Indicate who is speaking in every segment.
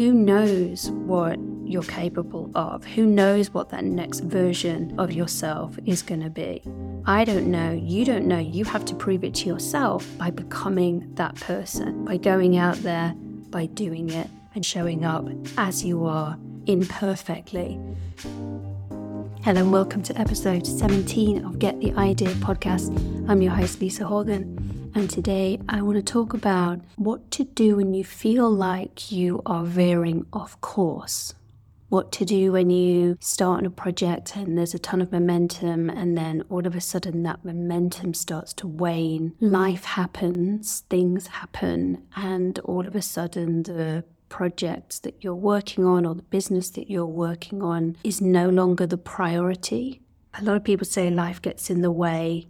Speaker 1: who knows what you're capable of? Who knows what that next version of yourself is going to be? I don't know. You don't know. You have to prove it to yourself by becoming that person, by going out there, by doing it, and showing up as you are imperfectly. Hello and welcome to episode 17 of Get the Idea podcast. I'm your host, Lisa Horgan, and today I want to talk about what to do when you feel like you are veering off course. What to do when you start on a project and there's a ton of momentum, and then all of a sudden that momentum starts to wane. Life happens, things happen, and all of a sudden the project that you're working on or the business that you're working on is no longer the priority. A lot of people say life gets in the way.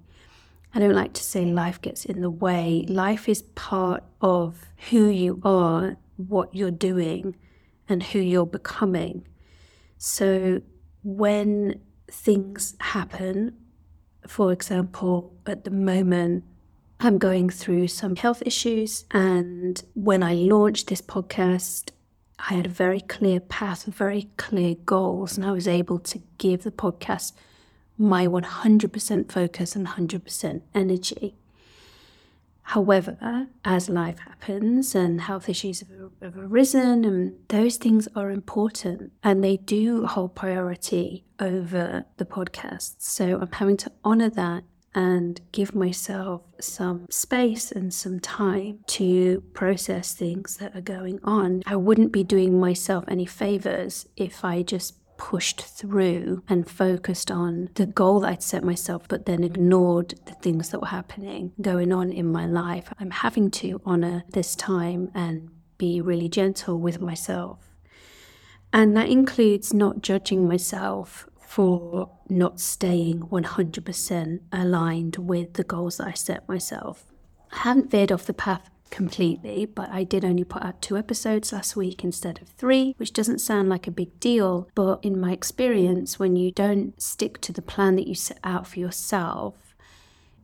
Speaker 1: I don't like to say life gets in the way. Life is part of who you are, what you're doing, and who you're becoming. So when things happen, for example, at the moment, I'm going through some health issues. And when I launched this podcast, I had a very clear path, very clear goals, and I was able to give the podcast my 100% focus and 100% energy. However, as life happens and health issues have, arisen, and those things are important and they do hold priority over the podcast. So I'm having to honor that and give myself some space and some time to process things that are going on. I wouldn't be doing myself any favors if I just pushed through and focused on the goal that I'd set myself, but then ignored the things that were happening, going on in my life. I'm having to honor this time and be really gentle with myself. And that includes not judging myself for not staying 100% aligned with the goals that I set myself. I haven't veered off the path completely, but I did only put out two episodes last week instead of three, which doesn't sound like a big deal. But in my experience, when you don't stick to the plan that you set out for yourself,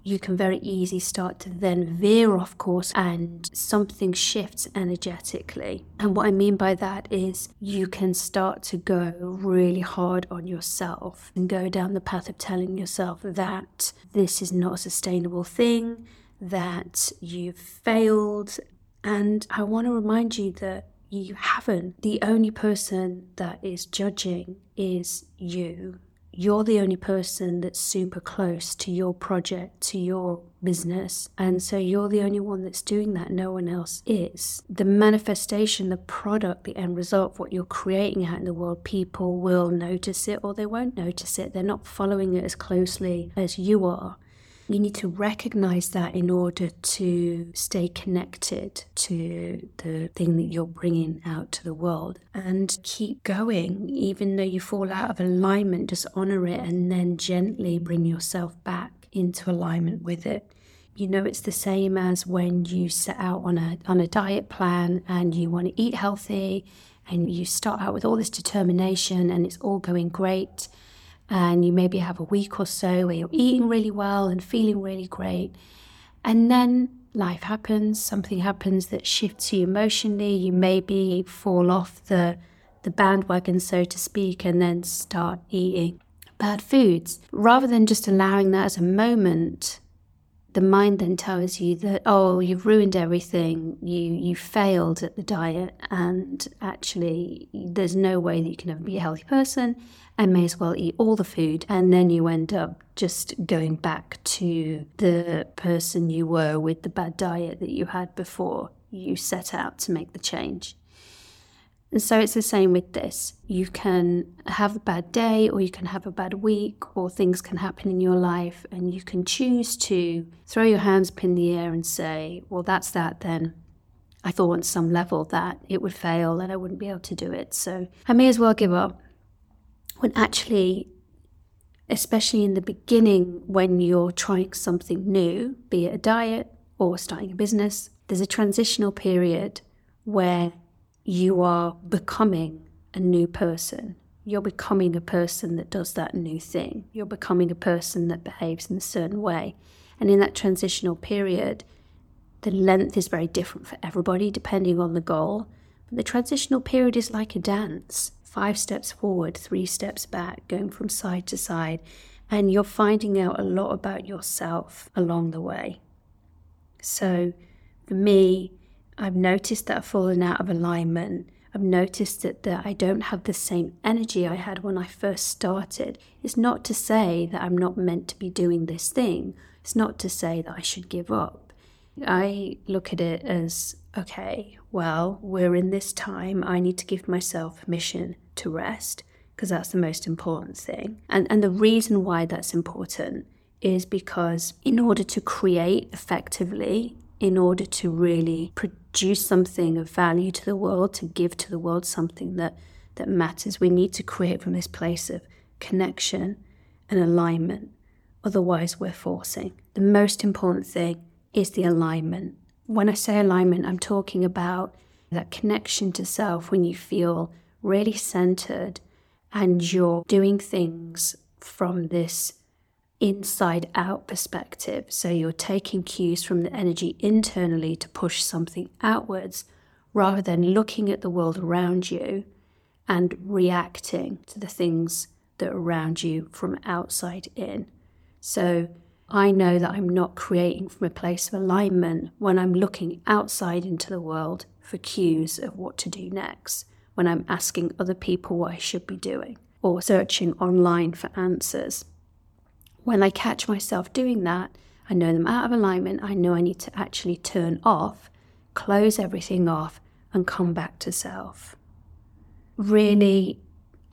Speaker 1: you can very easily start to then veer off course and something shifts energetically. And what I mean by that is you can start to go really hard on yourself and go down the path of telling yourself that this is not a sustainable thing, that you've failed. And I want to remind you that you haven't. The only person that is judging is you you're the only person that's super close to your project, to your business. And so you're the only one that's doing that. No one else is. The manifestation, the product, the end result, what you're creating out in the world, people will notice it or they won't notice it. They're not following it as closely as you are. You need to recognize that in order to stay connected to the thing that you're bringing out to the world and keep going. Even though you fall out of alignment, just honor it and then gently bring yourself back into alignment with it. You know, it's the same as when you set out on a, on a diet plan and you want to eat healthy and you start out with all this determination and it's all going great and you maybe have a week or so where you're eating really well and feeling really great. And then life happens, something happens that shifts you emotionally. You maybe fall off the, the bandwagon, so to speak, and then start eating bad foods. Rather than just allowing that as a moment, the mind then tells you that, oh, you've ruined everything, you, you failed at the diet, and actually, there's no way that you can ever be a healthy person I may as well eat all the food. And then you end up just going back to the person you were with the bad diet that you had before you set out to make the change. And so it's the same with this. You can have a bad day, or you can have a bad week, or things can happen in your life, and you can choose to throw your hands up in the air and say, Well, that's that then. I thought on some level that it would fail and I wouldn't be able to do it. So I may as well give up when actually, especially in the beginning, when you're trying something new, be it a diet or starting a business, there's a transitional period where you are becoming a new person. You're becoming a person that does that new thing. You're becoming a person that behaves in a certain way. And in that transitional period, the length is very different for everybody depending on the goal. But the transitional period is like a dance five steps forward, three steps back, going from side to side, and you're finding out a lot about yourself along the way. So, for me, I've noticed that I've fallen out of alignment. I've noticed that, that I don't have the same energy I had when I first started. It's not to say that I'm not meant to be doing this thing, it's not to say that I should give up. I look at it as okay, well, we're in this time. I need to give myself permission to rest because that's the most important thing. And, and the reason why that's important is because in order to create effectively, in order to really produce something of value to the world, to give to the world something that, that matters, we need to create from this place of connection and alignment. Otherwise, we're forcing. The most important thing is the alignment. When I say alignment, I'm talking about that connection to self when you feel really centered and you're doing things from this inside out perspective. So you're taking cues from the energy internally to push something outwards rather than looking at the world around you and reacting to the things that are around you from outside in. So I know that I'm not creating from a place of alignment when I'm looking outside into the world for cues of what to do next, when I'm asking other people what I should be doing, or searching online for answers. When I catch myself doing that, I know I'm out of alignment, I know I need to actually turn off, close everything off, and come back to self. Really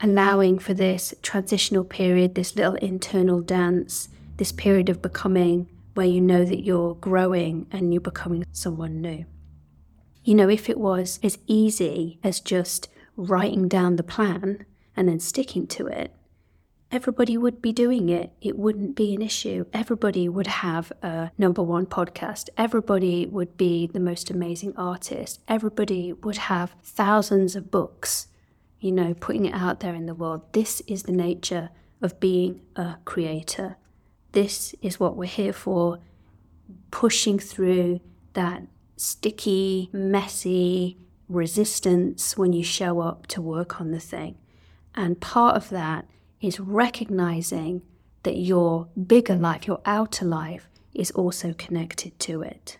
Speaker 1: allowing for this transitional period, this little internal dance this period of becoming where you know that you're growing and you're becoming someone new. You know, if it was as easy as just writing down the plan and then sticking to it, everybody would be doing it. It wouldn't be an issue. Everybody would have a number one podcast. Everybody would be the most amazing artist. Everybody would have thousands of books, you know, putting it out there in the world. This is the nature of being a creator this is what we're here for, pushing through that sticky, messy resistance when you show up to work on the thing. And part of that is recognizing that your bigger life, your outer life, is also connected to it.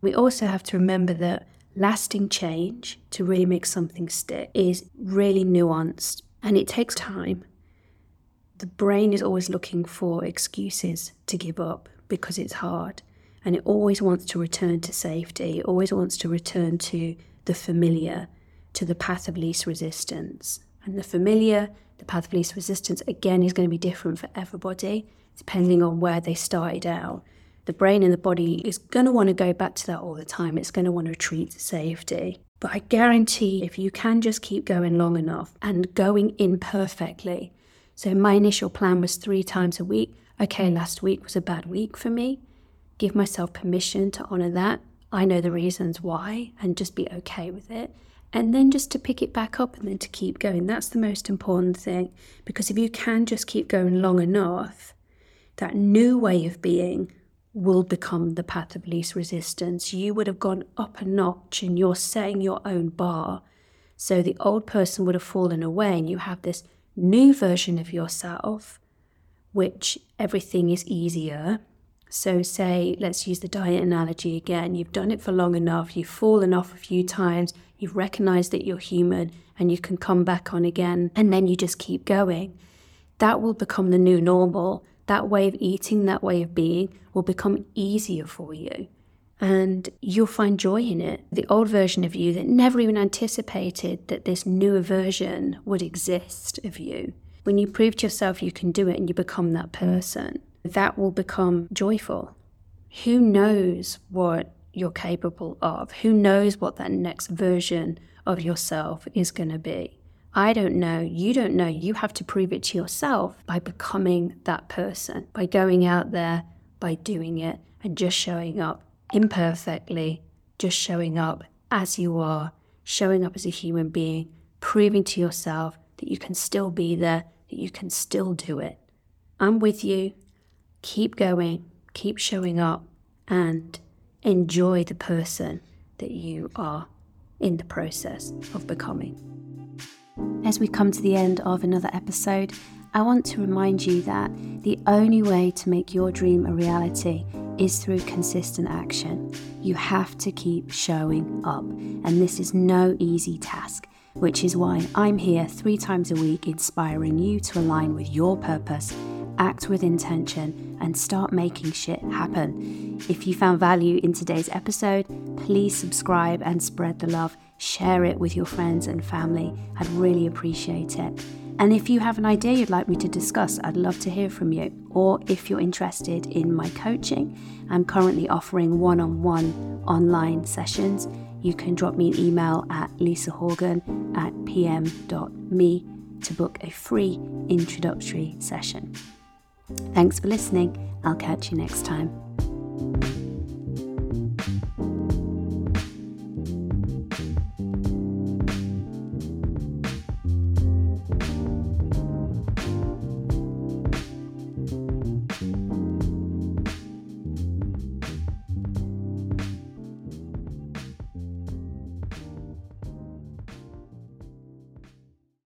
Speaker 1: We also have to remember that lasting change to really make something stick is really nuanced and it takes time the brain is always looking for excuses to give up because it's hard. And it always wants to return to safety, it always wants to return to the familiar, to the path of least resistance. And the familiar, the path of least resistance, again, is going to be different for everybody, depending on where they started out. The brain and the body is going to want to go back to that all the time. It's going to want to retreat to safety. But I guarantee if you can just keep going long enough and going imperfectly, so my initial plan was three times a week. Okay, last week was a bad week for me. Give myself permission to honor that. I know the reasons why and just be okay with it. And then just to pick it back up and then to keep going. That's the most important thing. Because if you can just keep going long enough, that new way of being will become the path of least resistance. You would have gone up a notch and you're setting your own bar. So the old person would have fallen away and you have this new version of yourself, which everything is easier. So, say, let's use the diet analogy again. You've done it for long enough, you've fallen off a few times, you've recognized that you're human, and you can come back on again, and then you just keep going. That will become the new normal. That way of eating, that way of being will become easier for you and you'll find joy in it. The old version of you that never even anticipated that this newer version would exist of you. When you prove to yourself you can do it and you become that person, that will become joyful. Who knows what you're capable of? Who knows what that next version of yourself is going to be? I don't know. You don't know. You have to prove it to yourself by becoming that person, by going out there, by doing it, and just showing up imperfectly, just showing up as you are, showing up as a human being, proving to yourself that you can still be there, that you can still do it. I'm with you. Keep going, keep showing up, and enjoy the person that you are. in the process of becoming. As we come to the end of another episode, I want to remind you that the only way to make your dream a reality is through consistent action. You have to keep showing up, and this is no easy task, which is why I'm here three times a week inspiring you to align with your purpose, act with intention, and start making shit happen. If you found value in today's episode, please subscribe and spread the love. Share it with your friends and family. I'd really appreciate it. And if you have an idea you'd like me to discuss, I'd love to hear from you. Or if you're interested in my coaching, I'm currently offering one on one online sessions. You can drop me an email at lisahorgan at pm.me to book a free introductory session. Thanks for listening. I'll catch you next time.